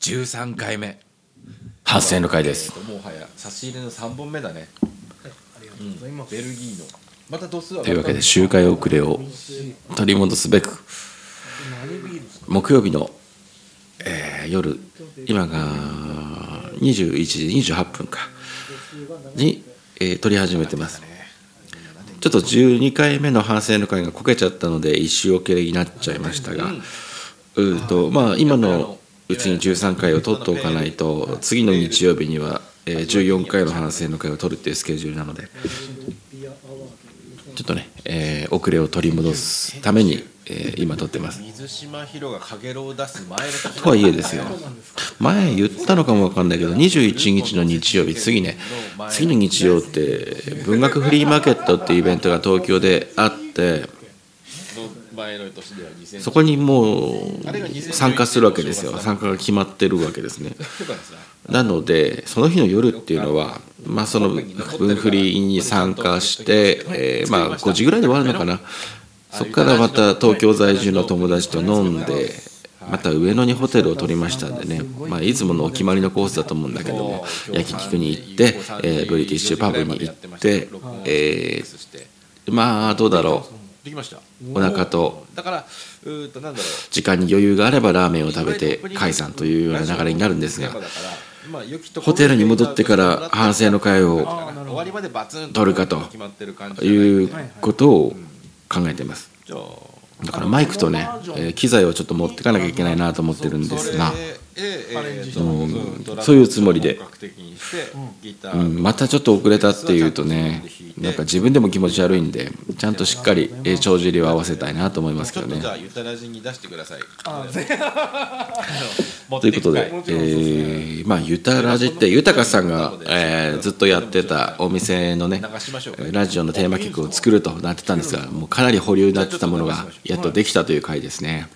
13回目。反省の会です。もはや差し入れの3本目だね。ありがとうございます。ベルギーの。また度数はというわけで周回遅れを取り戻すべく。木曜日の、えー夜今が21時28分か。に、えー撮り始めてます。ちょっと12回目の反省の会がこけちゃったので一周遅れになっちゃいましたが。うーとまあ今のうちに13回を取っておかないと次の日曜日には、えー14回の反省の会を取るっていうスケジュールなのでちょっとね、えー遅れを取り戻すために、えー今撮ってます。水島ヒロがかげろうを出す前とはいえですよ。前言ったのかもわかんないけど21日の日曜日次ね次の日曜って文学フリーマーケットっていうイベントが東京であって前の年では2000そこにもう参加するわけですよ。参加が決まってるわけですね。なのでその日の夜っていうのはまあその文フリーに参加して、えーまあ5時ぐらいで終わるのかな。そこからまた東京在住の友達と飲んでまた上野にホテルを取りましたんでね、まあ、いつものお決まりのコースだと思うんだけども焼肉に行って、えーブリティッシュパブに行って、えーまあどうだろできました。うお腹と。だからうとなんだろう。時間に余裕があればラーメンを食べて解散というような流れになるんですがホテルに戻ってから反省の会を取るかとい。うことを考えています。だからマイクとね、えー機材をちょっと持ってかなきゃいけないなと思ってるんですがそういうつもりで。うん、またちょっと遅れたっていうとねなんか自分でも気持ち悪いんでちゃんとしっかりえー帳尻を合わせたいなと思いますけどね。ちょっとじゃあゆたらじに出してください。あ、持っ ということでえーまあゆたらじって豊さんが、えーずっとやってたお店のねラジオのテーマ曲を作るとなってたんですがもうかなり保留になってたものがやっとできたという回ですね。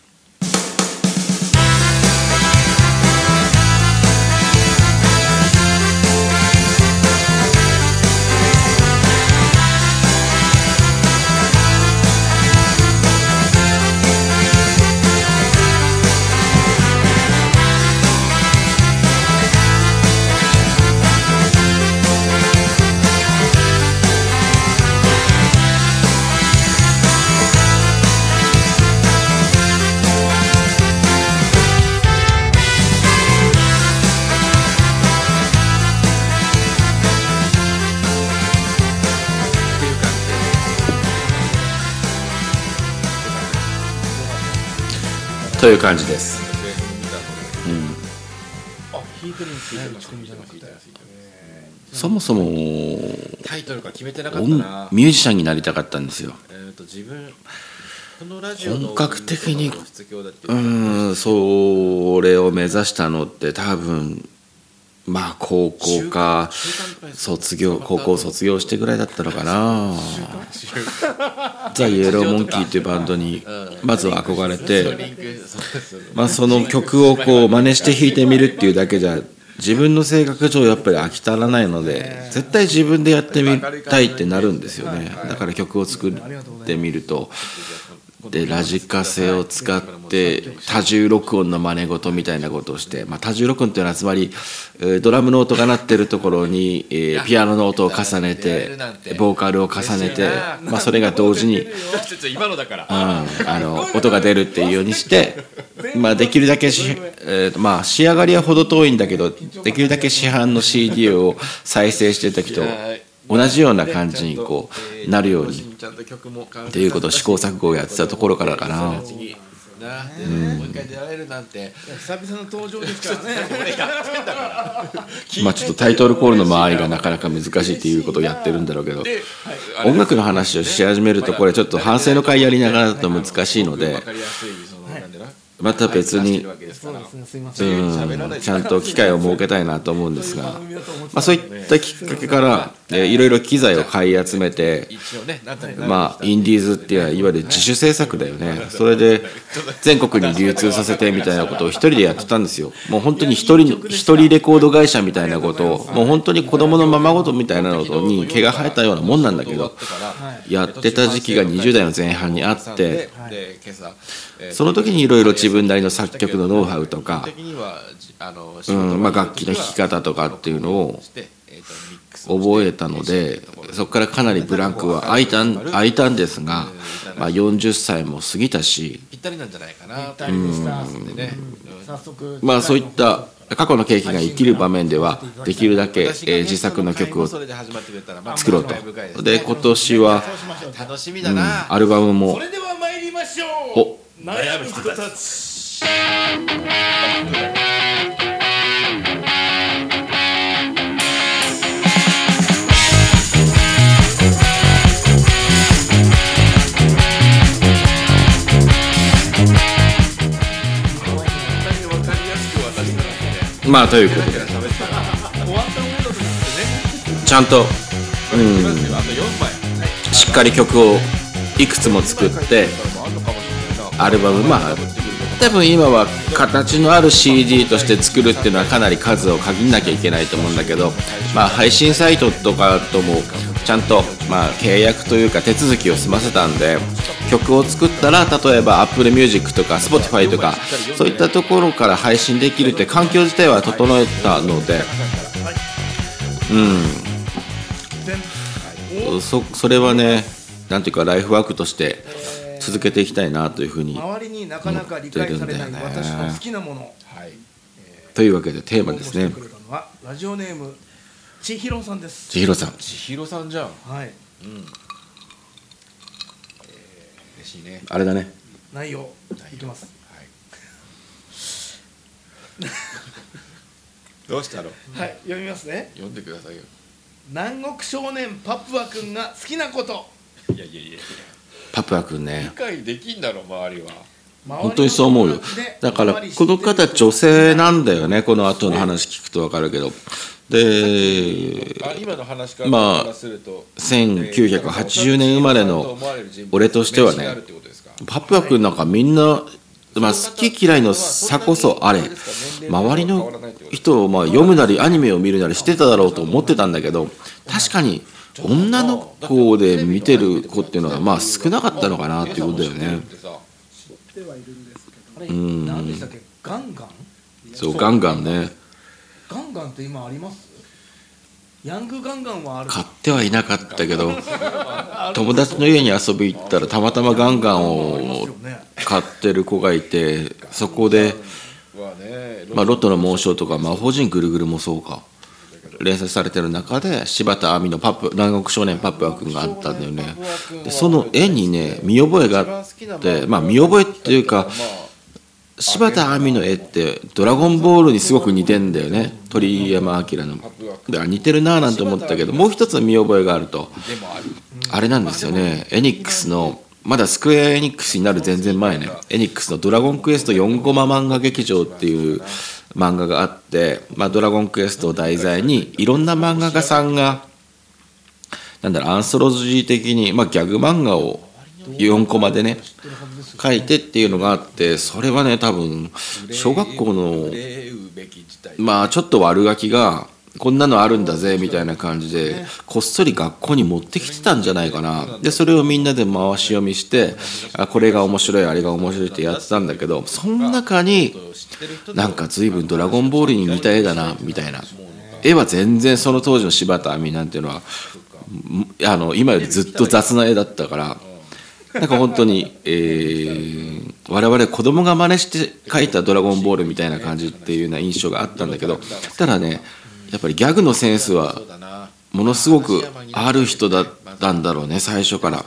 という感じです。あ弾いてるんですよそもそもタイトルが決めてなかった音なミュージシャンになりたかったんですよ。えーと自分このラジオの本格的にうーんそれを目指したのって多分まあ高校か卒業高校卒業してぐらいだったのかな。ザ・イエローモンキーっていうバンドにまずは憧れて、まあ、その曲をこう真似して弾いてみるっていうだけじゃ自分の性格上やっぱり飽き足らないので絶対自分でやってみたいってなるんですよね。だから曲を作ってみるとでラジカセを使って多重録音の真似事みたいなことをして、まあ、多重録音っていうのはつまりえードラムの音が鳴ってるところに、えーピアノの音を重ねてボーカルを重ねて、まあ、それが同時に、うん、あの音が出るっていうようにして、まあ、できるだけし、えーとまあ、仕上がりは程遠いんだけどできるだけ市販の CD を再生してる時と同じような感じにこうなるようにっていうことを試行錯誤をやってたところからかな。次な、もう一回出られるなんて久々の登場ですからね。まあちょっとタイトルコールの周りがなかなか難しいっていうことをやってるんだろうけど音楽の話をし始めるとこれちょっと反省の会やりながらだと難しいのでまた別にちゃんと機会を設けたいなと思うんですが、まあ、そういったきっかけからえーいろいろ機材を買い集めてまあインディーズっていうのはいわゆる自主制作だよね。それで全国に流通させてみたいなことを一人でやってたんですよ。もう本当に一人一人レコード会社みたいなことをもう本当に子供のままごとみたいなのに毛が生えたようなもんなんだけどやってた時期が20代の前半にあってその時にいろいろ千分なりの作曲のノウハウとかうんまあ楽器の弾き方とかっていうのを覚えたのでそこからかなりブランクは空いたん空いたんですが、まあ、40歳も過ぎたしぴったりなんじゃないかなまあそういった過去の経験が生きる場面ではできるだけ、自作の曲を作ろうと。ねで今年は、そうしましょう楽しみだな、アルバムもお悩む人たち。まあということで。ちゃんと、これいきますよあと4枚しっかり曲をいくつも作って。アルバムまあ多分今は形のある CD として作るっていうのはかなり数を限らなきゃいけないと思うんだけど、まあ、配信サイトとかともちゃんと、まあ、契約というか手続きを済ませたんで曲を作ったら例えば Apple Music とか Spotify とかそういったところから配信できるって環境自体は整えたのでうん。そそれはねなんていうかライフワークとして続けていきたいなというふうに周りになかなか理解されない私の好きなもの。はい。というわけでテーマですね。応募してくれたのはラジオネーム千尋さんです。千尋さん。千尋さんじゃん。はい。嬉しいね。あれだね。内容いきます。はい。どうしたの？はい読みますね。読んでくださいよ。南国少年パプア君が好きなこと。いやいやいやパプア君理ね解できんだろ周りは。本当にそう思うよ。だからこの方女性なんだよねこの後の話聞くと分かるけど。であ今の話からまあからすると。1980年生まれの俺としてはねパプア君なんかみんな、まあ、好き嫌いの差こそあれ周りの人をまあ読むなりアニメを見るなりしてただろうと思ってたんだけど確かに女の子で見てる子っていうのはまあ少なかったのかなっていうことだよね。ではいるんガンガン。そうガンガンね。ガンガンって今あります？ヤングガンガンはある。買ってはいなかったけど友達の家に遊び行ったらたまたまガンガンを買ってる子がいてそこで、まあ、ロトの紋章とか魔法陣ぐるぐるもそうか連載されてる中で柴田亜美のパップ南国少年パップア君があったんだよね。でその絵にね見覚えがあってまあ見覚えっていうか柴田亜美の絵って「ドラゴンボール」にすごく似てんだよね。鳥山明の。だから似てるなぁなんて思ったけどもう一つ見覚えがあるとあるあれなんですよね。エニックスのまだスクエアエニックスになる全然前ね。エニックスの「ドラゴンクエスト4コマ漫画劇場」っていう漫画があって、まあ、ドラゴンクエストを題材にいろんな漫画家さんがなんだろうアンソロジー的に、まあ、ギャグ漫画を4コマでね書いてっていうのがあってそれはね多分小学校のまあちょっと悪ガキがこんなのあるんだぜみたいな感じでこっそり学校に持ってきてたんじゃないかな。でそれをみんなで回し読みしてあこれが面白いあれが面白いってやってたんだけどその中になんか随分「ドラゴンボール」に似た絵だなみたいな。絵は全然その当時の柴田亜美なんていうのはん。あの今よりずっと雑な絵だったからなんか本当に、えー我々子供が真似して描いた「ドラゴンボール」みたいな感じっていうような印象があったんだけどただねやっぱりギャグのセンスはものすごくある人だったんだろうね最初から。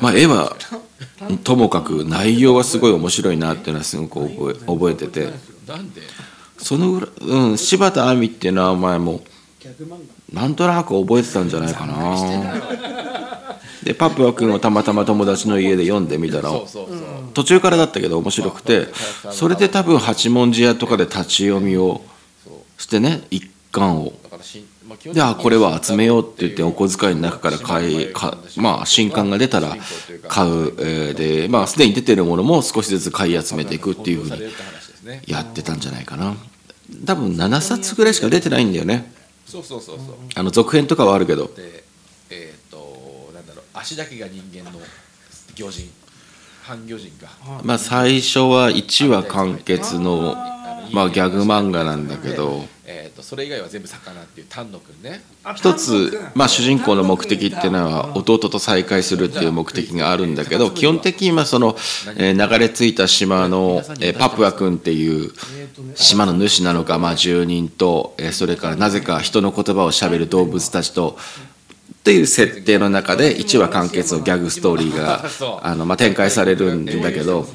まあ、絵はともかく内容はすごい面白いなっていうのはすごく覚え覚えてて。そのぐらい、うん、柴田亜美っていう名前もなんとなく覚えてたんじゃないかな。でパプア君をたまたま友達の家で読んでみたら途中からだったけど面白くてそれで多分八文字屋とかで立ち読みをしてね一巻を。であこれは集めようって言ってお小遣いの中から買いかまあ新刊が出たら買う、えーでまあすでに出てるものも少しずつ買い集めていくっていうふうにやってたんじゃないかな。多分7冊ぐらいしか出てないんだよね。そうそうそうそう。あの続編とかはあるけど。でえっとなんだろう足だけが人間の魚人半魚人か。はいまあ最初は1話完結のまあギャグ漫画なんだけど。えー、とそれ以外は全部魚っていう丹野くんね。一つ、まあ、主人公の目的っていうのは弟と再会するっていう目的があるんだけど基本的にはその、えー流れ着いた島の、えーパプア君っていう島の主なのか、まあ、住人と、えーそれからなぜか人の言葉をしゃべる動物たちとっていう設定の中で1話完結のギャグストーリーがあの、まあ、展開されるんだけど。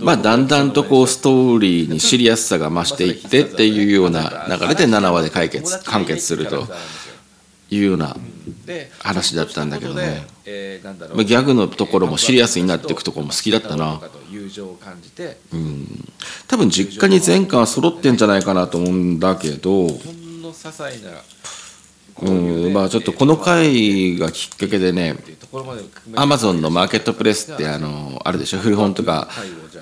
まあ、だんだんとこうストーリーにシリアスさが増していってっていうような流れで7話で解決完結するというようなで話だったんだけどね、まあギャグのところもシリアスになっていくところも好きだったな。うん。多分実家に全巻揃ってんじゃないかなと思うんだけど、うん、まあちょっとこの回がきっかけでねアマゾンのマーケットプレスってあのあるでしょ古本とか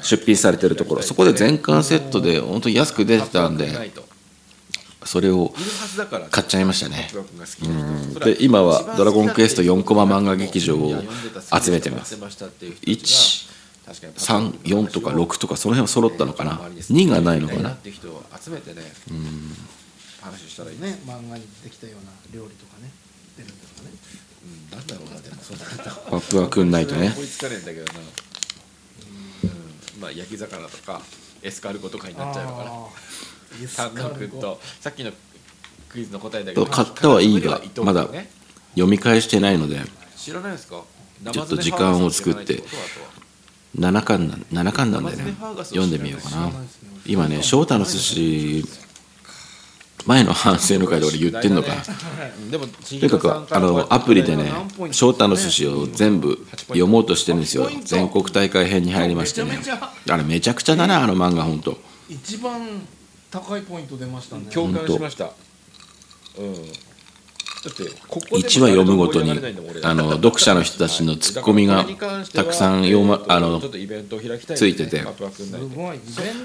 出品されてるところ。そこで全巻セットで本当に安く出てたんでそれを買っちゃいましたね。うん。で今は「ドラゴンクエスト4コマ漫画劇場」を集めてます。1 3、4とか6とかその辺は揃ったのかな。2がないのかな。って人を集めてね話したらいいね。ね漫画にできたような料理とかね。出るとかね。うんなんだろうなでもそんなパプアくんないとね。思いつかねえんだけどな。うん。まあ焼き魚とかエスカルゴとかになっちゃうのかな。あー。エスカ丹ルゴ。野君とさっきのクイズの答えだけど。買ったはいいが伊藤君まだね読み返してないので。知らないですか？ちょっと時間を作って7巻な7巻なんでね。読んでみようかな。今ね。翔太の寿司前の反省の回で俺言ってんのか。でもととにかくあのアプリでね翔太の寿司を全部読もうとしてるんですよ。全国大会編に入りましてね。あれめちゃくちゃだなあの漫画本当一番高いポイント出ましたね。共感しました。うん1話読むごとにあの読者の人たちのツッコミがたくさん読まあのついてて。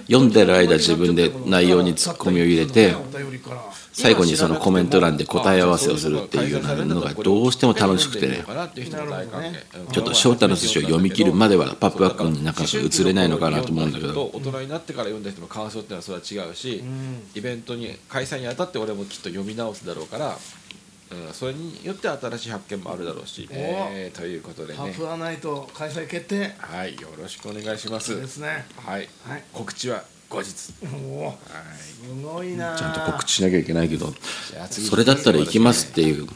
読んでる間自分で内容にツッコミを入れて最後にそのコメント欄で答え合わせをするっていうようなのがどうしても楽しくてねちょっと翔太の寿司を読み切るまではパプア君になかなか映れないのかなと思うんだけど。大人になってから読んだ人の感想っていうのはそれは違うし、イベントに開催にあたって俺もきっと読み直すだろうから、うん、それによって新しい発見もあるだろうし、えーということでね。パプアナイト開催決定。はいよろしくお願いします。ですね。はい、はい。告知は後日。おお。はい。すごいなちゃんと告知しなきゃいけないけどそれだったら行きますっていう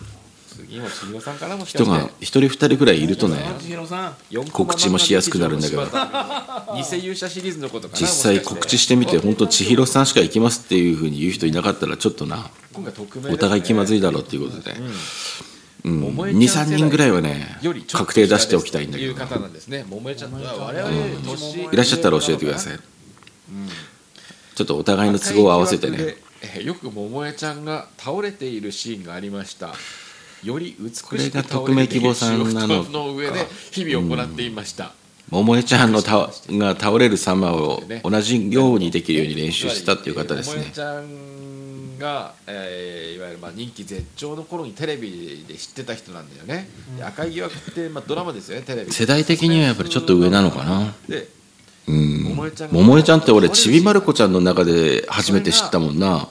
次も千尋さんからも人が1人2人ぐらいいるとね千尋さん告知もしやすくなるんだけど。偽勇者シリーズのことかな実際告知してみて本当千尋さんしか行きますっていうふうに言う人いなかったらちょっとなお互い気まずいだろうっていうことで、うん、23人ぐらいはね確定出しておきたいんだけど。いう方なんですね。桃江ちゃんは。我々より年いらっしゃったら教えてください、ちょっとお互いの都合を合わせてね。よく桃江ちゃんが倒れているシーンがありましたより美しくこれが倒匿名希望さんなの。か仕事の上で日々行っていました、桃江ちゃんのたが倒れる様を同じようにできるように練習したっていう方ですね。桃江ちゃんが、えーいわゆるまあ人気絶頂の頃にテレビで知ってた人なんだよね、で赤い疑惑って、まあ、ドラマですよねテレビ。世代的にはやっぱりちょっと上なのかな。でうん。桃江ちゃんが桃江ちゃんって俺ちびまる子ちゃんの中で初めて知ったもんな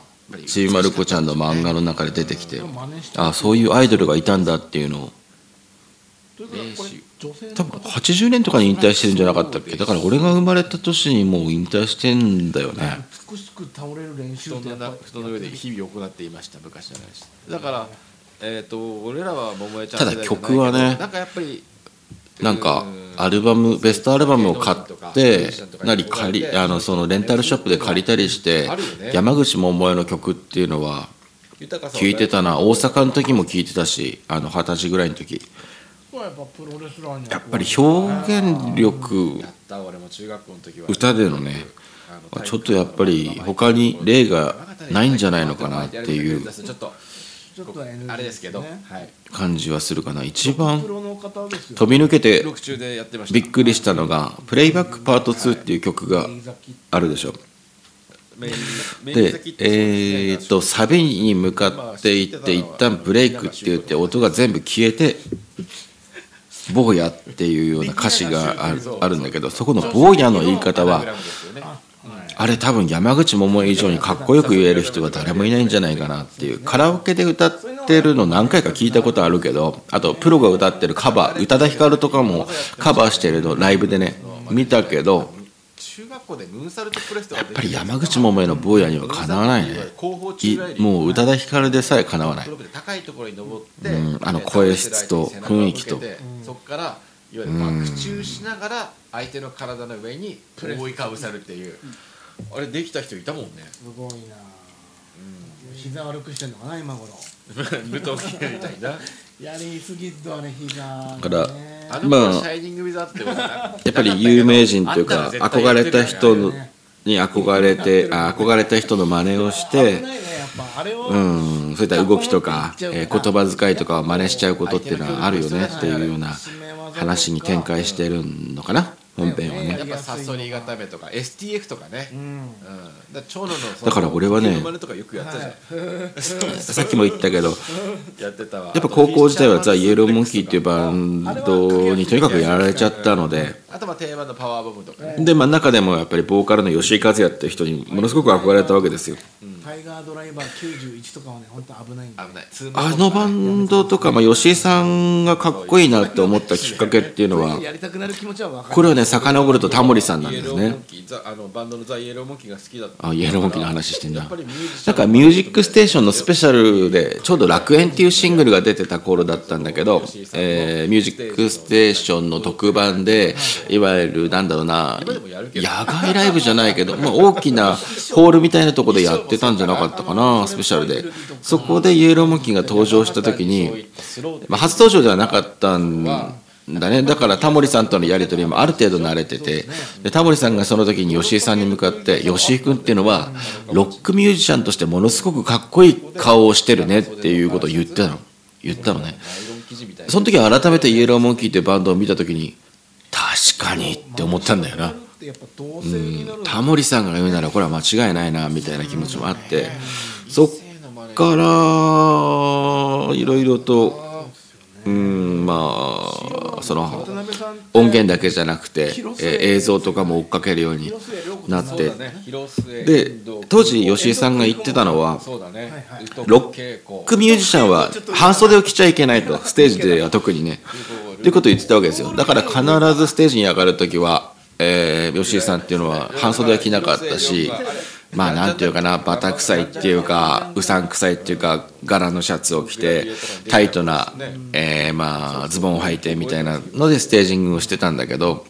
ちびまる子ちゃんの漫画の中で出てきて真似して。あそういうアイドルがいたんだっていうのを。多分80年とかに引退してるんじゃなかったっけ？だから俺が生まれた年にもう引退してんだよね。美しく倒れる練習布って布団の上で日々行っていました昔の話。だからえっ、と俺らは桃江ちゃんただ世代じゃないけど曲はね。なんかやっぱりなんかアルバムベストアルバムを買ってなり借りあのそのレンタルショップで借りたりして山口百恵の曲っていうのは豊さを聞いてたな。大阪の時も聞いてたしあの二十歳ぐらいの時。やっぱり表現力やった俺も中学校の時は。歌でのねちょっとやっぱり他に例がないんじゃないのかなっていうちょっとちょっと NG あれですけど、ね。はい。感じはするかな。一番プロの方ですよ飛び抜けて録中でやってました。びっくりしたのが「プレイバックパート2」っていう曲があるでしょでえーっとサビに向かっていって一旦ブレイクって言って音が全部消えて坊やっていうような歌詞があるあるんだけどそこの坊やの言い方はあれ多分山口百恵以上にかっこよく言える人は誰もいないんじゃないかなっていう。カラオケで歌ってるの何回か聞いたことあるけどあとプロが歌ってるカバー宇多田ヒカルとかもカバーしてるのライブでね見たけど中学校でムーンサルトプレスとかやっぱり山口百恵の坊やにはかなわないね。いもう宇多田ヒカルでさえかなわない。高いところに登って、うんあの声質と雰囲気と。そこからいわゆる爆中しながら相手の体の上に覆いかぶさるっていうあれできた人いたもんね。すごいな。膝悪くしてんのかな今頃。武藤家みたいな。やりすぎっとあれ膝がねからあのまあ頃シャイニングウィザーってことな。やっぱり有名人というか憧れた人言のに憧れてあ憧れた人の真似をし危てねうん、そういった動きとか、えー言葉遣いとかを真似しちゃうことっていうのはあるよねっていうような話に展開してるのかな本編はね。やっぱサソリ固めとか STF とかね、うん。うん、だから長野のだから俺はねさっきも言ったけど やってたわ。やっぱ高校時代はザ・イエローモンキーっていうバンドにとにかくやられちゃったのであとまあ定番のパワーボムとかね。で、まあ、中でもやっぱりボーカルの吉井和也っていう人にものすごく憧れたわけですよ。タイガードライバー91とかはね本当危ないんだよ危ない。ツーマンあのバンドとか、まあ、吉井さんがかっこいいなって思ったきっかけっていうのはやりたくなる気持ちは分かる。これはね遡るとタモリさんなんですね。イエローモンキーザあのバンドのザ・イエローモンキーが好きだった。あイエローモンキーの話してんだ。やっぱりミュージシャンなんか「ミュージックステーション」のスペシャルでちょうど「楽園」っていうシングルが出てた頃だったんだけど「えーミュージックステーション」の特番でいわゆるなんだろうな野外ライブじゃないけど、まあ、大きなホールみたいなとこでやってたんじゃなかったかなスペシャルで。そこでイエローモンキーが登場した時に、まあ、初登場ではなかったんだね。だからタモリさんとのやり取りもある程度慣れてて。でタモリさんがその時に吉井さんに向かって「吉井君っていうのはロックミュージシャンとしてものすごくかっこいい顔をしてるね」っていうことを言ってたの。言ったのね。その時は改めてイエローモンキーっていうバンドを見た時に確かにって思ったんだよな。ってやっぱ同性になるん。だタモリさんが言うならこれは間違いないなみたいな気持ちもあって。そっからいろいろとうんまあその音源だけじゃなくて、えー映像とかも追っかけるようになって。で当時吉井さんが言ってたのはロックミュージシャンは半袖を着ちゃいけないとステージでは特にねっていうことを言ってたわけですよ。だから必ずステージに上がる時は、えー吉井さんっていうのは半袖は着なかったしまあなんていうかなバタ臭いっていうかうさんくさいっていうか柄のシャツを着てタイトな、えーまあズボンを履いてみたいなのでステージングをしてたんだけど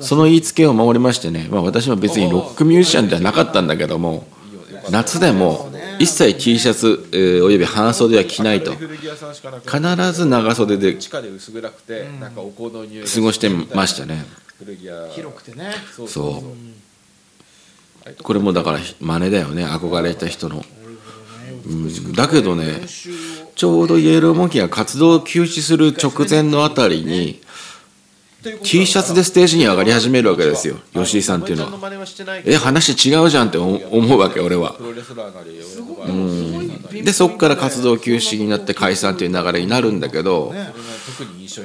その言いつけを守りましてね、まあ、私も別にロックミュージシャンではなかったんだけども夏でも一切 T シャツ、えーおよび半袖は着ないと。必ず長袖で地下で薄暗くてなんかお香の匂いが過ごしてましたね。広くてねそうそうこれもだから真似だよね。憧れた人の。うん。だけどねちょうどイエローモンキーが活動を休止する直前のあたりに T シャツでステージに上がり始めるわけですよ。吉井さんっていうのは。え話違うじゃんって思思うわけ俺は。うん。でそこから活動休止になって解散っていう流れになるんだけど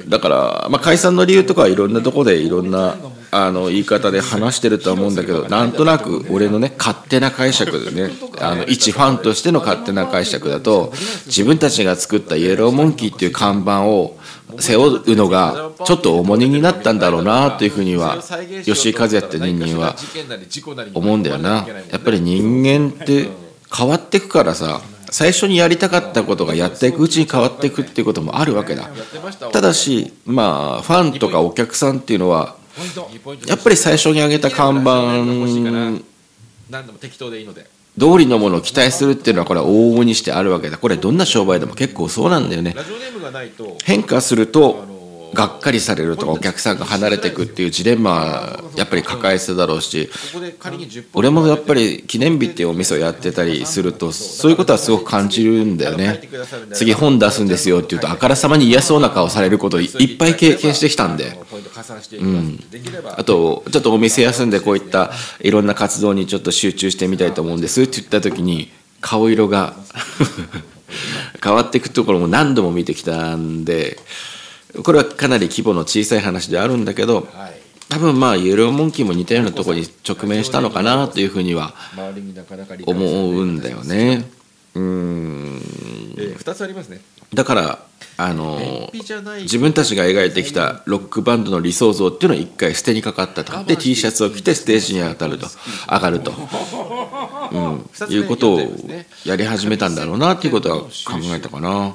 だから、まあ、解散の理由とかはいろんなとこでいろんなあの言い方で話してるとは思うんだけど なんとなく俺のね勝手な解釈でね。あの一ファンとしての勝手な解釈だと自分たちが作ったイエローモンキーっていう看板を背負うのがちょっと重荷になったんだろうなというふうには吉井和也って人間は思うんだよな。やっぱり人間って変わっていくからさ最初にやりたかったことがやっていくうちに変わっていくっていうこともあるわけだ。ただしまあファンとかお客さんっていうのはやっぱり最初に挙げた看板何でも適当でいいので。通りのものを期待するっていうのはこれは往々にしてあるわけだ。これどんな商売でも結構そうなんだよね。変化するとがっかりされるとかお客さんが離れていくっていうジレンマやっぱり抱えてただろうし俺もやっぱり記念日っていうお店をやってたりするとそういうことはすごく感じるんだよね。次本出すんですよって言うとあからさまに嫌そうな顔されることいっぱい経験してきたんで。ポイント加算していきますできればあとちょっとお店休んでこういったいろんな活動にちょっと集中してみたいと思うんですって言った時に顔色が 変わっていくところも何度も見てきたんでこれはかなり規模の小さい話であるんだけどはい。多分まあイエローモンキーも似たようなところに直面したのかなというふうには思うんだよね。うーんえ2つありますね。だからあの自分たちが描いてきたロックバンドの理想像っていうのを一回捨てにかかったと。で T シャツを着てステージに当たると。上がると、うん、いうことをやり始めたんだろうなっていうことは考えたかな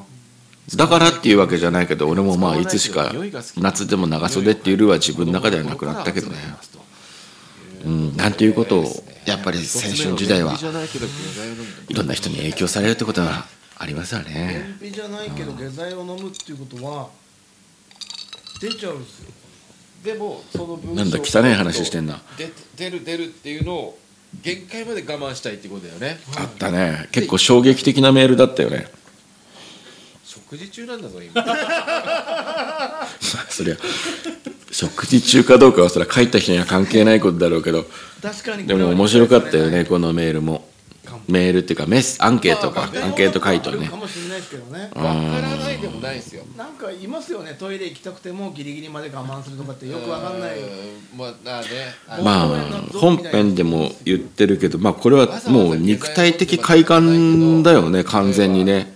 だからっていうわけじゃないけど俺もまあいつしか夏でも長袖っていうルーは自分の中ではなくなったけどね、うん、なんていうことをやっぱり青春時代はいろんな人に影響されるってことはありますよね便秘じゃないけど下剤を飲むっていうことは出ちゃうんですよでもそのなんだ汚い話してんなで出る出るっていうのを限界まで我慢したいってことだよねあったね結構衝撃的なメールだったよね食事中なんだぞ今。そりゃ食事中かどうかはそれは書いた人には関係ないことだろうけど。確かに。でも面白かったよねこのメールも。メールっていうかメスアンケートか。アンケート回答ね。かもしれないですけどね。わからないでもないですよ。なんかいますよね。トイレ行きたくてもギリギリまで我慢するとかってよくわかんない。うんまああね。まあ本編でも言ってるけどまあこれはもう肉体的快感だよね完全にね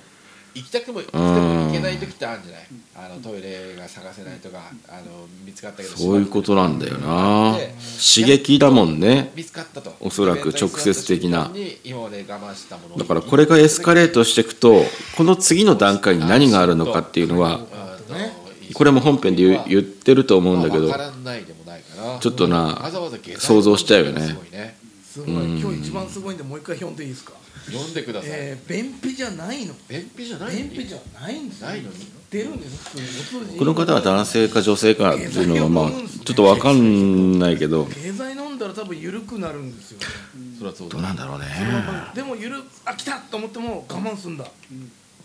行きたくても行きても行けない時ってあるんじゃない？あのトイレが探せないとかあの見つかったけどそういうことなんだよな。刺激だもんね。見つかったと。おそらく直接的な。に今まで我慢したもの。だからこれがエスカレートしていくとこの次の段階に何があるのかっていうのはこれも本編で言ってると思うんだけどちょっとな想像しちゃうよね。すごいね。すごい。今日一番すごいんでもう一回読んでいいですか？読んでください、えー便秘じゃないの。便秘じゃない便秘じゃないんですよ。ないの？に出るんです普通に。この方は男性か女性かっていうのがまあちょっと分かんないけど。経済飲んだら多分緩くなるんですよ。ねそれはそうどうなんだろうね。でも緩あ来たと思っても我慢すんだ。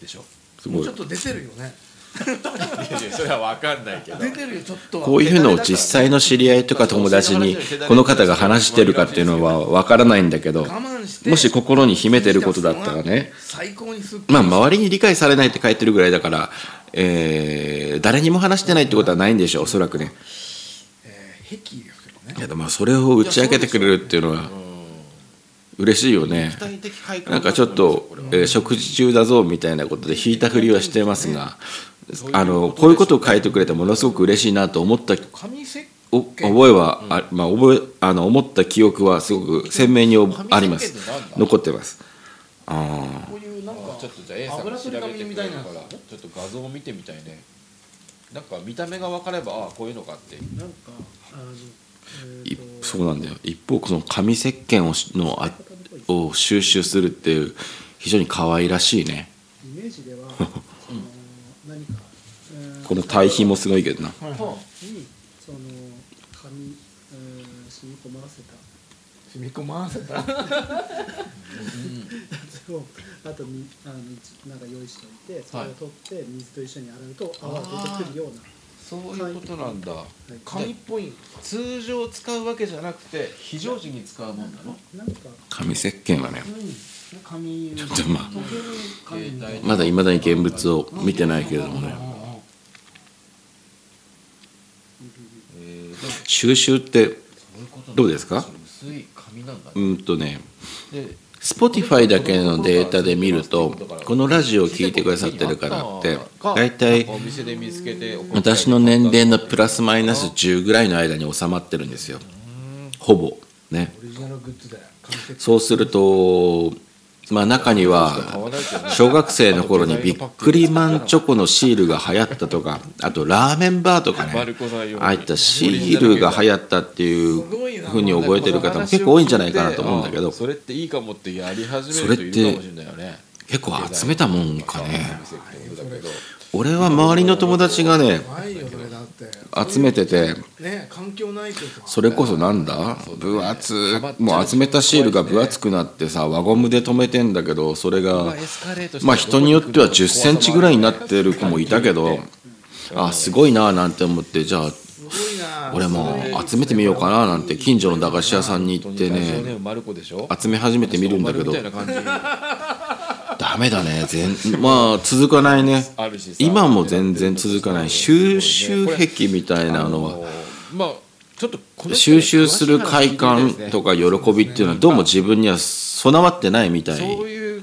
でしょ？すごい。もうちょっと出てるよねそれは分かんないけど。出てるよちょっとは。こういうのを実際の知り合いとか友達にこの方が話してるかっていうのは分からないんだけど我慢して。もし心に秘めてることだったらね最高にすっきり。まあ周りに理解されないって書いてるぐらいだから、えー誰にも話してないってことはないんでしょうおそらくね。えけどね。いやでもそれを打ち明けてくれるっていうのは嬉しいよね。肉体的快感。なんかちょっと、えー食事中だぞみたいなことで引いたふりはしてますがあのこういうことを書いてくれてものすごく嬉しいなと思ったお覚えは、あまあ、覚えあの思った記憶はすごく鮮明におあります。残ってます。あこういうなんかちょっとじゃあ A さんが調べてみたいなからちょっと画像を見てみたいね。なんか見た目が分かればああこういうのかって。なんかあの、えいーとそうなんだよ。一方その紙石鹸をしのあを収集するっていう非常に可愛らしいね。イメージでは この対比もすごいけどな。はい。はい。にその紙、えー染み込ませた。染み込ませた。やつをあとにあの一なんか用意しておい。てそれを取って水と一緒に洗うと泡が出てくるような、そういうことなんだ。紙っぽい通常使うわけじゃなくて非常時に使うもんなの？なんか。紙石鹸はね。紙。ちょっとまあまだいまだに現物を見てないけれどもねえー、でも収集ってどうですか？薄い紙なんだね。うんとねで Spotify だけのデータで見るとこのラジオを聴いてくださってる方って大体私の年齢のプラスマイナス10ぐらいの間に収まってるんですよ。ほぼ。ね。そうするとまあ中には小学生の頃にビックリマンチョコのシールが流行ったとかあとラーメンバーとかねああいったシールが流行ったっていうふうに覚えてる方も結構多いんじゃないかなと思うんだけどそれっていいかもってやり始める人いるかもしれないよね。結構集めたもんかね。俺は周りの友達がね集めてて。ね環境ないそれこそなんだ？分厚もう集めたシールが分厚くなってさ輪ゴムで留めてんだけどそれがまあ人によっては1 0センチぐらいになってる子もいたけどあすごいななんて思ってじゃあ俺も集めてみようかななんて近所の駄菓子屋さんに行ってね集め始めてみるんだけど。みたいな感じだダメだね。全まあ続かないね。今も全然続かない。収集癖みたいなのは。まあちょっと収集する快感とか喜びっていうのはどうも自分には備わってないみたいそういう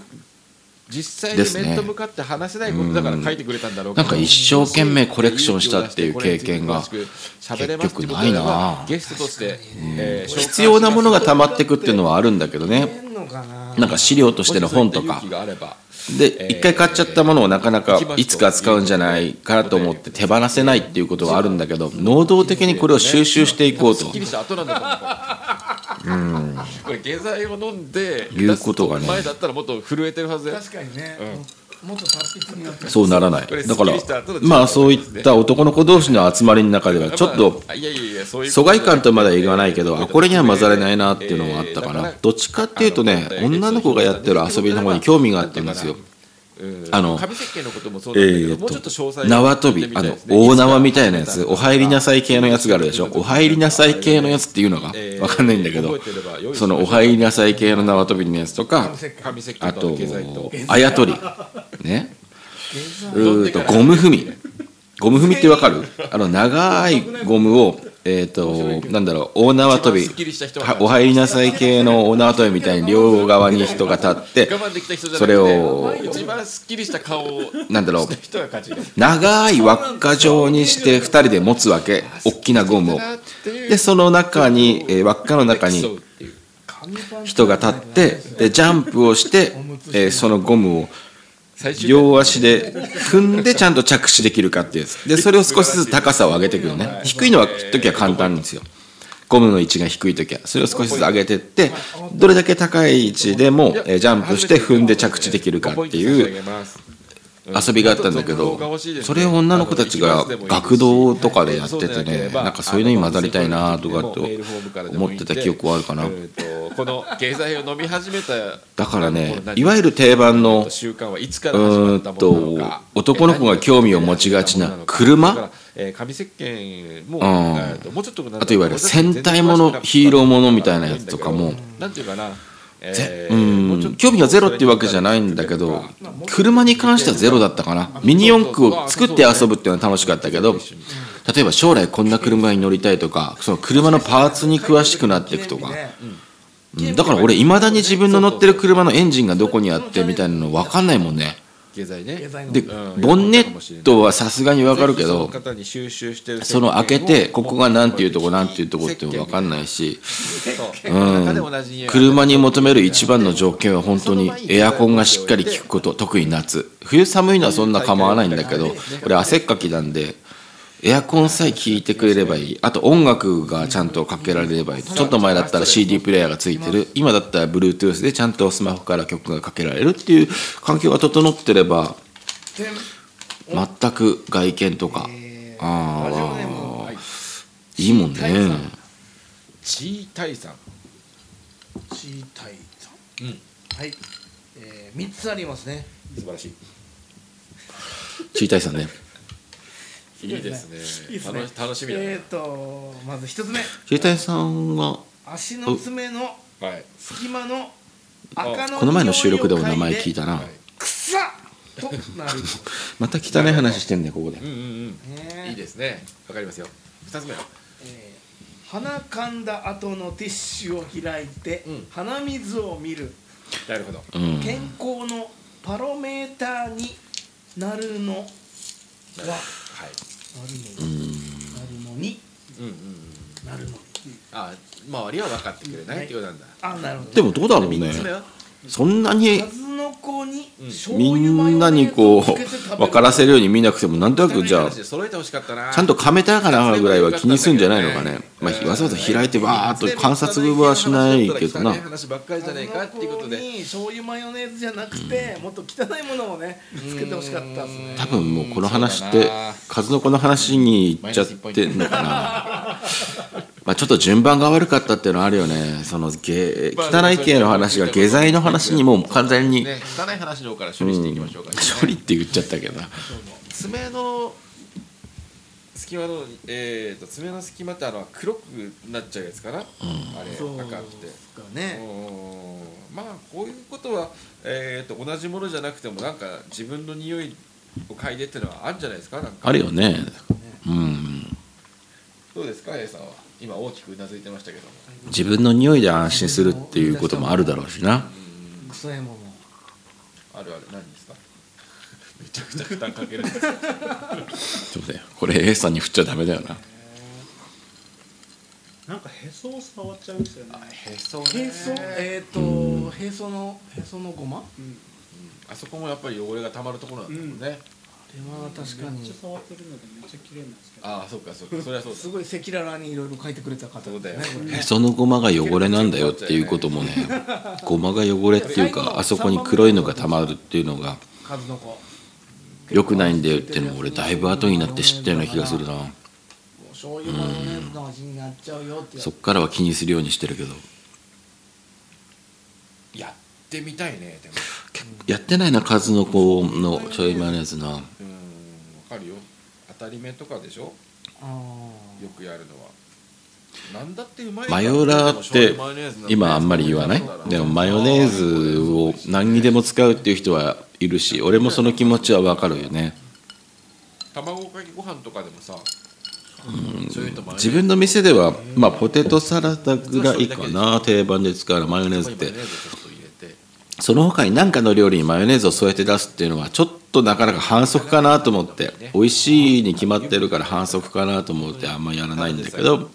実際ですね。に面と向かって話せないことだから書いてくれたんだろうなんか一生懸命コレクションしたっていう経験が結局ないな。はゲストとして、えー必要なものが溜まってくっていうのはあるんだけどね。んのかな。なんか資料としての本とか。で一回買っちゃったものをなかなかいつか使うんじゃないかなと思って手放せないっていうことはあるんだけど能動的にこれを収集していこうと。すっきりした後なんこれ下剤を飲んでいうことがね。前だったらもっと震えてるはず確かにね、もっと達筆になってるそうならない。だからまあそういった男の子同士の集まりの中ではちょっとまあいやいやいやそういう疎外感とまでは言わないけどあこれには混ざれないなっていうのはあったかなどっちかっていうとね女の子がやってる遊びの方に興味があったんですよ。うんあの紙石鹸のこともそうなんだけど、えーもうちょっと詳細と縄跳びあの大縄みたいなやつお入りなさい系のやつがあるでしょ？お入りなさい系のやつっていうのがえーわかんないんだけどそのお入りなさい系の縄跳びのやつとかあとあやとり。ね？うーとゴム踏み。ゴム踏みってわかる？あの長いゴムをえっ、となんだろう大縄跳び。お入りなさい系の大縄跳びみたいに両側に人が立ってそれを一番すっきりした顔をなんだろう長い輪っか状にして2人で持つわけ。大きなゴムを。でその中に、えー輪っかの中に人が立ってでジャンプをして、えーそのゴムを両足で踏んでちゃんと着地できるかっていうでそれを少しずつ高さを上げていくのね。低いのは時は簡単なんですよ。ゴムの位置が低い時は。それを少しずつ上げてってどれだけ高い位置でも、えージャンプして踏んで着地できるかっていう遊びがあったんだけどそれを女の子たちが学童とかでやっててねなんかそういうのに混ざりたいなとかと思ってた記憶はあるかなこの経済を飲み始めただからねいわゆる定番の習慣はいつかうんとか男の子が興味を持ちがちな車？紙石鹸もうちょっとなんあといわゆる戦隊ものヒーローものみたいなやつとかも。なんていうかなぜえー興味がゼロっていうわけじゃないんだけど車に関してはゼロだったかな。ミニ四駆を作って遊ぶっていうのは楽しかったけど例えば将来こんな車に乗りたいとかその車のパーツに詳しくなっていくとか、うん。だから俺いまだに自分の乗ってる車のエンジンがどこにあってみたいなの分かんないもんね経済ね。でうん。ボンネットはさすがに分かるけどその開けてここが何ていうとこ何ていうとこって分かんないしそううん。車に求める一番の条件は本当にエアコンがしっかり効くこと特に夏。冬寒いのはそんな構わないんだけど俺汗っかきなんでエアコンさえ効いてくれればいい。あと音楽がちゃんとかけられればいい。ちょっと前だったら CD プレイヤーがついてる。今だったら Bluetooth でちゃんとスマホから曲がかけられるっていう環境が整ってれば全く外見とか。ああいいもんね。チータイさんチータイさん、うん。はい、えー、3つありますね。素晴らしい。チータイさんねいいですね。いいですね。楽し楽しみだね。えーとまず1つ目。チータイさんは足の爪のはい。隙間の赤のこの前の収録でも名前聞いたたな。はいくっさとなる。また汚い話してんねここで。うんうんうん。ねいいですね。わかりますよ。二つ目は？えー鼻かんだ後のティッシュを開いて、うん。鼻水を見る。なるほど。うん。健康のパロメーターになるのはなるはいのになるのにうん。うんうんなるのに。あ周りは分かってくれないってことなんだ。あなるほど。でもどうだろうね。三つ目はそんなにみんなにこう分か。らせるように見なくてもなんとなくじゃあちゃんと噛めたかなぐらいは気にするんじゃないのかね、まあ、わざわざ開いてわーっと観察はしないけどな。汚い話ばっかりじゃないかっていう醤油マヨネーズじゃなくて、もっと汚いものをねつけてほしかったですね。多分もうこの話って数の子の話に行っちゃってんのかな まあちょっと順番が悪かったっていうのはあるよね。そのげ汚い系の話が下剤の話にもう完全にね汚い話の方から処理していきましょうか、処理って言っちゃったけど。な爪の隙間のえーと爪の隙間ってあの黒くなっちゃうやつかな、あれそう赤ってかね。うん。まあこういうことはえー、と同じものじゃなくてもなんか自分の匂いを嗅いでっていうのはあるんじゃないですか？なんか。あるよね。うん。どうですか？A さんは今大きくうなずいてましたけども。自分の匂いで安心するっていうこともあるだろうしな。クソエモのあるある何ですか？め ちゃくちゃ負担かけるんですよそうだよこれ A さんに振っちゃダメだよな。なんかへそを触っちゃうんですよね。へそへそえっ、ー、とへそのへそのごま？ああそこもやっぱり汚れがたまるところなんだもんね、れは確かにめっちゃ触ってるのでめっちゃ綺麗なんですけど。ああそうかそうか。それはそうだ。すごい赤裸々にいろいろ書いてくれた方そうだよ。ね。そのごまが汚れなんだよっていうこともね ごまが汚れっていうかあそこに黒いのがたまるっていうのが数の子。良くないんだよっていうのも俺だいぶ後になって知ったような気がするな。もう醤油マヨネーズの味になっちゃうよってやつ。そっからは気にするようにしてるけど。やってみたいねでも。やってないな数の子の醤油マヨネーズな。うんわかるよ。当たり目とかでしょ？あよくやるのは。なんだってうまいマヨラーって今あんまり言わない？でもマヨネーズを何にでも使うっていう人はいるし俺もその気持ちは分かるよね。卵かけご飯とかでもさ醤油とマヨネーズ。自分の店ではまあポテトサラダぐらいかな定番で使うマヨネーズって。その他に何かの料理にマヨネーズを添えて出すっていうのはちょっとなかなか反則かなと思って美味しいに決まってるから反則かなと思ってあんまやらないんだけど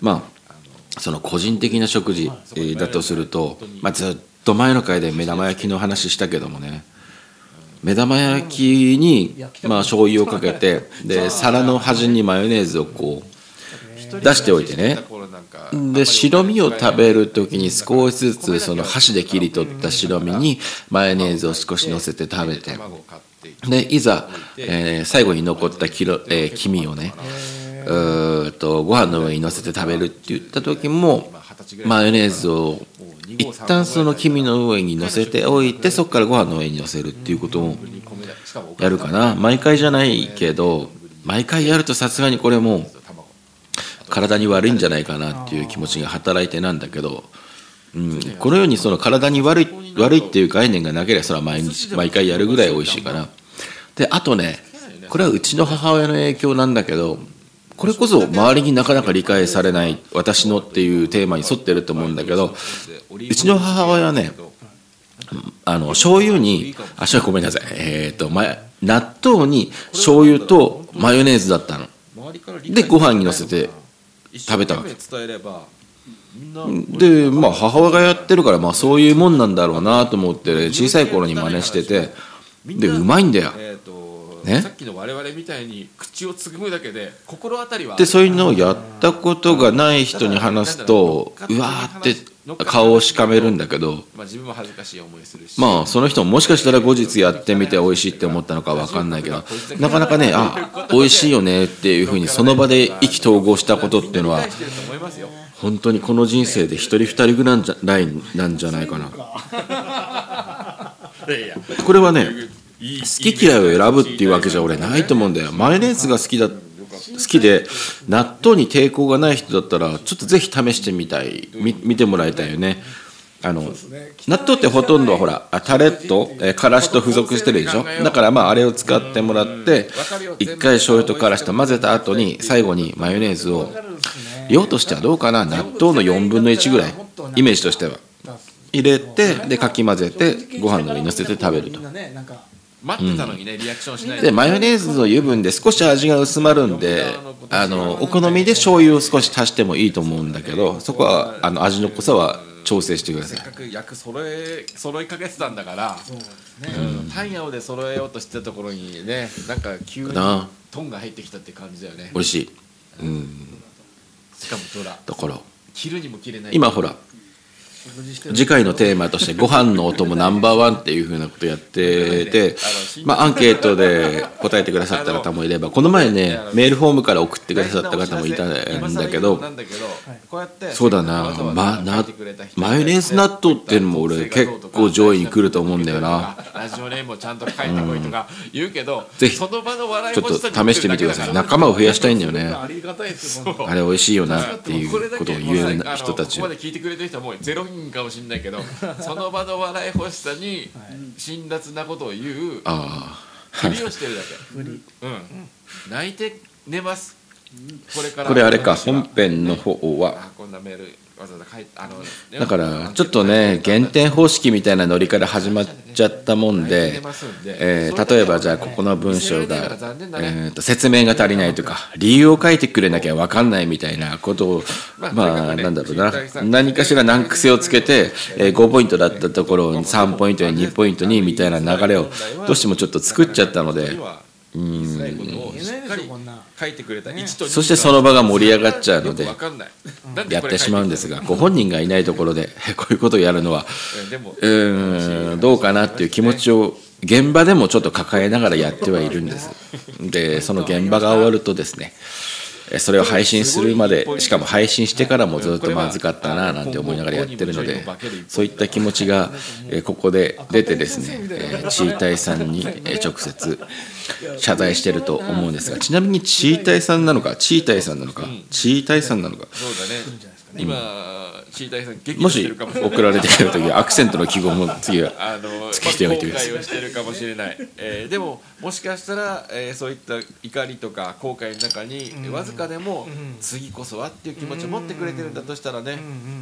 まあその個人的な食事えーだとすると、まあ、ずっと前の回で目玉焼きの話したけどもね目玉焼きにまあ醤油をかけてで皿の端にマヨネーズをこう出しておいてねで白身を食べる時に少しずつその箸で切り取った白身にマヨネーズを少し乗せて食べて。でいざ、えー最後に残ったキロ、えー黄身をねうとご飯の上に乗せて食べるって言った時もマヨネーズを一旦その黄身の上に乗せておいてそこからご飯の上に乗せるっていうこともやるかな。毎回じゃないけど毎回やるとさすがにこれもう体に悪いんじゃないかなっていう気持ちが働いてなんだけど、うん、このようにその体に悪い悪いっていう概念がなければそれは毎日毎回やるぐらい美味しいかな。であとねこれはうちの母親の影響なんだけどこれこそ周りになかなか理解されない私のっていうテーマに沿ってると思うんだけどうちの母親はねあの醤油にあ醤油ごめんなさい。えっ、とま納豆に醤油とマヨネーズだったの。でご飯に乗せて食べた。わけ伝えればみんなでまあ母親がやってるからまあそういうもんなんだろうなと思って小さい頃に真似してて。でうまいんだよね。さっきの我々みたいに口をつぐむだけで心当たりはでそういうのをやったことがない人に話すとうわーって顔をしかめるんだけどまあ、自分も恥ずかしい思いするし。まあその人ももしかしたら後日やってみて美味しいって思ったのか分かんないけどなかなかねあ美味しいよねっていうふうにその場で意気投合したことっていうのは本当にこの人生で一人二人ぐらいじゃないなんじゃないかな。これはね好き嫌いを選ぶっていうわけじゃ俺ないと思うんだよ。マヨネーズが好きだ好きで納豆に抵抗がない人だったらちょっとぜひ試してみたい。見てもらいたいよね。あの納豆ってほとんどほらタレとえからしと付属してるでしょ？だからまああれを使ってもらって一回醤油とからしと混ぜた後に最後にマヨネーズを量としてはどうかな？納豆の4分の1ぐらい？イメージとしては。入れてでかき混ぜてご飯の上に乗せて食べると。待ってたのにね、リアクションしないで。マヨネーズの油分で少し味が薄まるんであのお好みで醤油を少し足してもいいと思うんだけどそこはあの味の濃さは調整してください。せっかく役揃え揃いかけてたんだからそうですね。うん。パン屋をで揃えようとしてたところにねなんか急になトンが入ってきたって感じだよね。美味しい、うん、しかもドラ。だから切るにも切れない。今ほら次回のテーマとしてご飯のお供ナンバーワンっていうふうなことやってて、まあ、アンケートで答えてくださった方もいればこの前ねメールフォームから送ってくださった方もいたんだけどそうだな、ま、なマヨネーズ納豆っていうのも俺結構上位に来ると思うんだよな。ラジオネームをちゃんと書いてこいとか言うけど、ぜひその場の笑いちょっと試してみてください。仲間を増やしたいんだよね。あれ美味しいよなっていうことを言える人たちここまで聞いてくれてる人はもうゼロ人かもしれないけど その場の笑い欲しさに辛辣なことを言うあふりをしてるだけ。うん。泣いて寝ます。これから。あこれあれか本編の方は。あこんなメールわざわざ書いてあの だからちょっとね減点方式みたいなノリから始まっちゃったもんで、えー例えばじゃあここの文章が、えーと説明が足りないとか理由を書いてくれなきゃ分かんないみたいなことをまあなんだろうな。何かしら難癖をつけて、えー5ポイントだったところを3ポイントや2ポイントにみたいな流れをどうしてもちょっと作っちゃったのでうん。しっかりこんな書いてくれた。1と2そしてその場が盛り上がっちゃうので。よくわかんない。なんでやってしまうんですがご本人がいないところで こういうことをやるのはえでもうーんどうかなっていう気持ちを現場でもちょっと抱えながらやってはいるんです。でその現場が終わるとですねえそれを配信するまでしかも配信してからもずっとまずかったななんて思いながらやってるのでそういった気持ちがえここで出てですねえチータイさんにえ直接謝罪してると思うんですがちなみにチータイさんなのかチータイさんなのかチータイさんなのか。そうだね。今チータイさん激怒もししてるかもしれない。送られてくるときはアクセントの記号も次は つけておいてください。後悔をしてるかもしれない、えーでももしかしたら、えーそういった怒りとか後悔の中に、わずかでも、次こそはっていう気持ちを持ってくれてるんだとしたらね、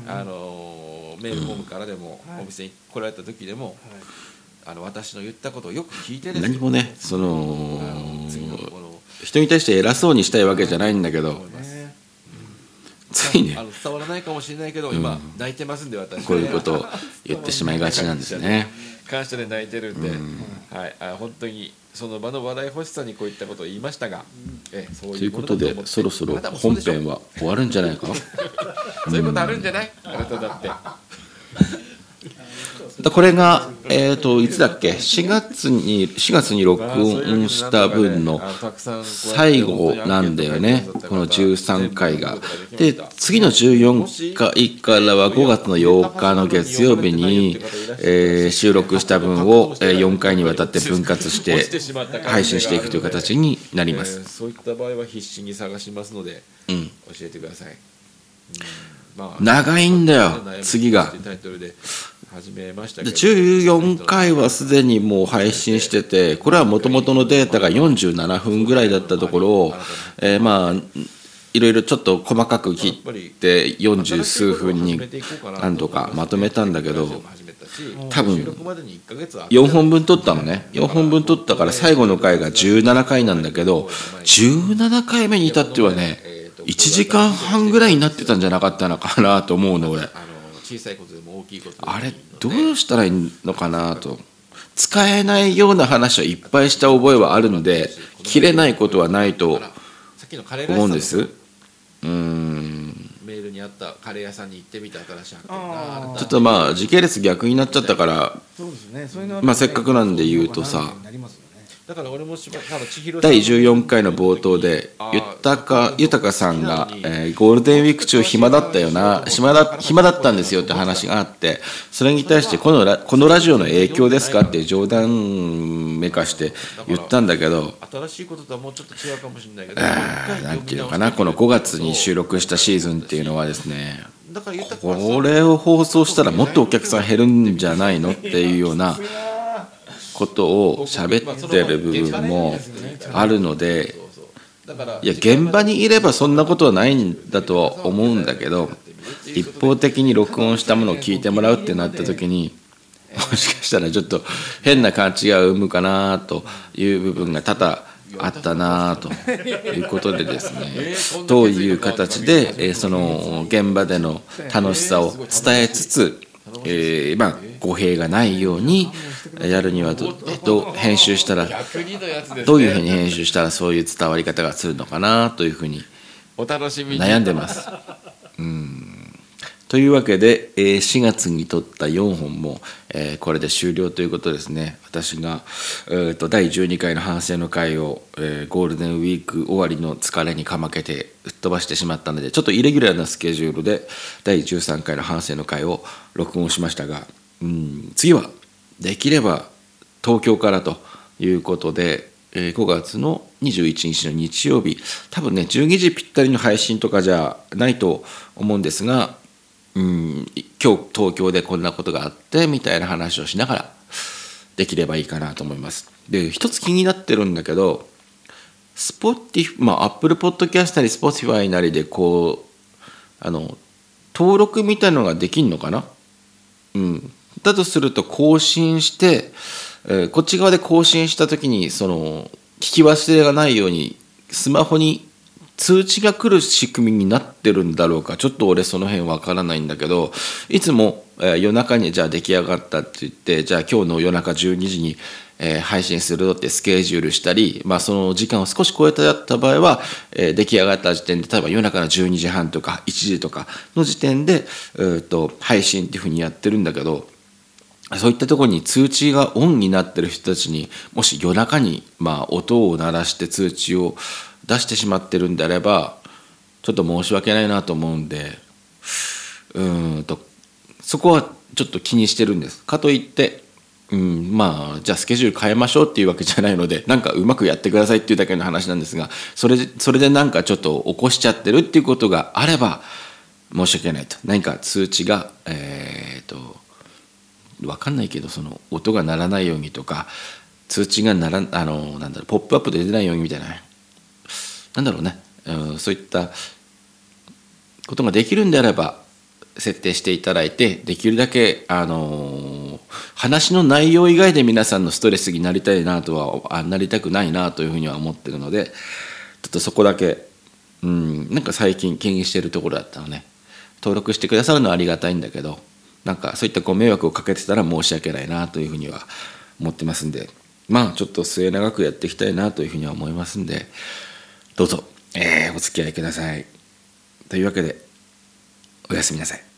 あのーメールフォームからでも、お店に来られた時でも、あの私の言ったことをよく聞いてですね何もねそあの人に対して偉そうにしたいわけじゃないんだけど。ついね。あの伝わらないかもしれないけど、今泣いてますんで私。こういうことを言ってしまいがちなんですね。感謝で泣いてるんで、はい、あ本当にその場の話題欲しさにこういったことを言いましたが、えそういうということでそろそろ本編は終わるんじゃないか そういうことあるんじゃない、あなただって。だこれが、えー、といつだっけ？4月に4月に録音した分の最後なんだよね。この13回が。で次の14回からは5月の8日の月曜日に、えー収録した分を、えー4回にわたって分割して配信していくという形になります。えーそういった場合は必死に探しますので、うん。教えてください、うん。まあ長いんだよ次が始めましたけでど14回はすでにもう配信しててこれはもともとのデータが47分ぐらいだったところを、えーまあいろいろちょっと細かく切って40数分になんとかまとめたんだけど多分4本分撮ったのね。4本分撮ったから最後の回が17回なんだけど17回目に至ってはね1時間半ぐらいになってたんじゃなかったのかなと思うの俺小さいことでも大きいことでもあれどうしたらいいのかなと。使えないような話はいっぱいした覚えはあるので切れないことはないと思うんです。うーん。メールにあったカレー屋さんに行ってみた新しい発見があるちょっとまあ時系列逆になっちゃったからそうですね。そういうのはまあせっかくなんで言うとさ第14回の冒頭で豊豊さんが、えーゴールデンウィーク中暇だったよな。暇だ暇だったんですよって話があってそれに対してこのラこのラジオの影響ですかって冗談めかして言ったんだけど新しいこととはもうちょっと違うかもしれないけどなんていうのかなこの5月に収録したシーズンっていうのはですねこれを放送したらもっとお客さん減るんじゃないのっていうようなことを喋ってる部分もあるのでだからいや現場にいればそんなことはないんだとは思うんだけど一方的に録音したものを聞いてもらうってなった時にもしかしたらちょっと変な勘違いを生むかなという部分が多々あったなということでですねどういう形で、えーその現場での楽しさを伝えつつ、えーまあ、語弊がないようにやるにはどどう編集したらどういうふうに編集したらそういう伝わり方がするのかなというふうに悩んでます。うん。というわけで、えー4月に撮った4本も、えーこれで終了ということですね。私が、第12回の反省の回を、えーゴールデンウィーク終わりの疲れにかまけて吹っ飛ばしてしまったのでちょっとイレギュラーなスケジュールで第13回の反省の回を録音しましたが、うん、次はできれば東京からということで、えー5月の21日の日曜日多分ね12時ぴったりの配信とかじゃないと思うんですがうん今日東京でこんなことがあってみたいな話をしながらできればいいかなと思います。で一つ気になってるんだけどスポティまあ Apple Podcast なり Spotify なりでこうあの登録みたいのができんのかな？うん、だとすると更新して、えーこっち側で更新した時にその聞き忘れがないようにスマホに通知が来る仕組みになってるんだろうか。ちょっと俺その辺わからないんだけどいつも、えー夜中にじゃあ出来上がったって言ってじゃあ今日の夜中12時に、えー配信するぞってスケジュールしたり、まあ、その時間を少し超えたった場合は、えー出来上がった時点で例えば夜中の12時半とか1時とかの時点で、えーと配信っていうふうにやってるんだけどそういったところに通知がオンになってる人たちにもし夜中にまあ音を鳴らして通知を出してしまってるんであればちょっと申し訳ないなと思うんでうんとそこはちょっと気にしてるんです。かといってうん、まあじゃあスケジュール変えましょうっていうわけじゃないので なんかうまくやってくださいっていうだけの話なんですがそれでそれでなんかちょっと起こしちゃってるっていうことがあれば申し訳ないと何か通知がえー、と分かんないけどその音が鳴らないようにとか通知がならあのなんだろうポップアップで出ないようにみたいな。なんだろうね、うん、そういったことができるんであれば設定していただいてできるだけあの話の内容以外で皆さんのストレスになりたいなとはあなりたくないなというふうには思ってるのでちょっとそこだけうんなんか最近気にしてるところだったのね。登録してくださるのはありがたいんだけどなんかそういったご迷惑をかけてたら申し訳ないなというふうには思ってますんでまあちょっと末永くやっていきたいなというふうには思いますんでどうぞ、えーお付き合いください。というわけでおやすみなさい。